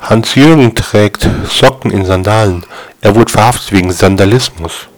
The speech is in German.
Hans-Jürgen trägt Socken in Sandalen. Er wurde verhaftet wegen Sandalismus.